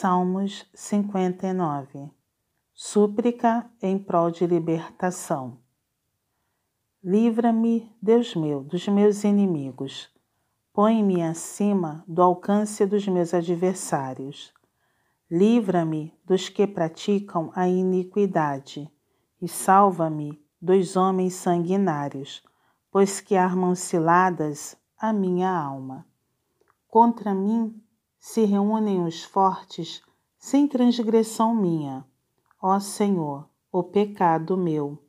Salmos 59 Súplica em prol de libertação. Livra-me, Deus meu, dos meus inimigos. Põe-me acima do alcance dos meus adversários. Livra-me dos que praticam a iniquidade e salva-me dos homens sanguinários, pois que armam ciladas a minha alma. Contra mim se reúnem os fortes sem transgressão minha. Ó Senhor, o pecado meu.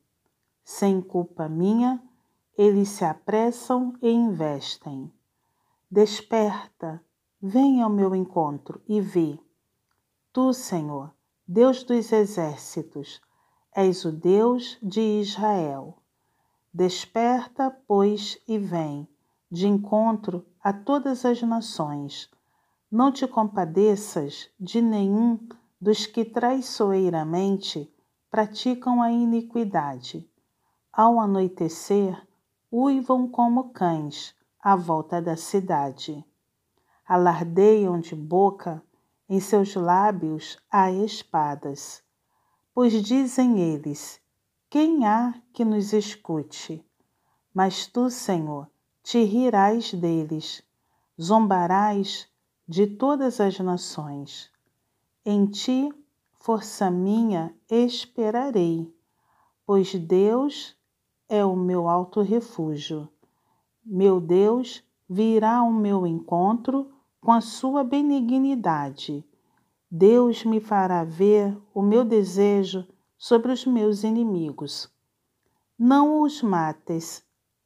Sem culpa minha, eles se apressam e investem. Desperta, vem ao meu encontro e vê. Tu, Senhor, Deus dos exércitos, és o Deus de Israel. Desperta, pois, e vem, de encontro a todas as nações não te compadeças de nenhum dos que traiçoeiramente praticam a iniquidade. Ao anoitecer, uivam como cães à volta da cidade. Alardeiam de boca, em seus lábios há espadas. Pois dizem eles: Quem há que nos escute? Mas tu, Senhor, te rirás deles, zombarás de todas as nações. Em ti, força minha, esperarei, pois Deus é o meu alto refúgio. Meu Deus virá ao meu encontro com a sua benignidade. Deus me fará ver o meu desejo sobre os meus inimigos. Não os mates,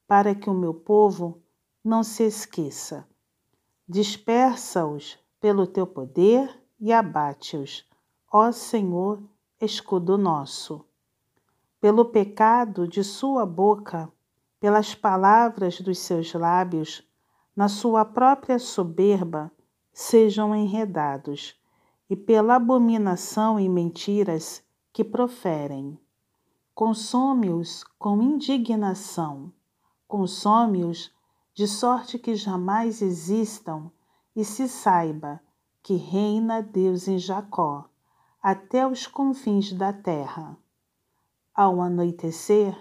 para que o meu povo não se esqueça. Dispersa-os pelo teu poder e abate-os, ó Senhor, escudo nosso. Pelo pecado de sua boca, pelas palavras dos seus lábios, na sua própria soberba, sejam enredados, e pela abominação e mentiras que proferem. Consome-os com indignação, consome-os de sorte que jamais existam e se saiba que reina Deus em Jacó, até os confins da terra. Ao anoitecer,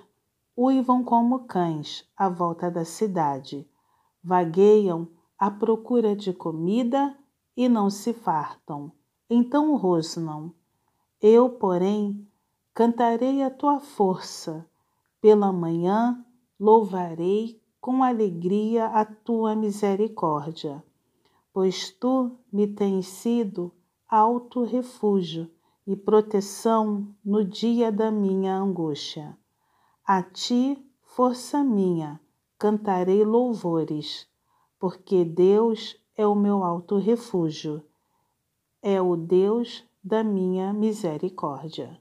uivam como cães à volta da cidade, vagueiam à procura de comida e não se fartam, então rosnam. Eu, porém, cantarei a tua força, pela manhã louvarei com alegria a tua misericórdia, pois tu me tens sido alto refúgio e proteção no dia da minha angústia. A ti, força minha, cantarei louvores, porque Deus é o meu alto refúgio, é o Deus da minha misericórdia.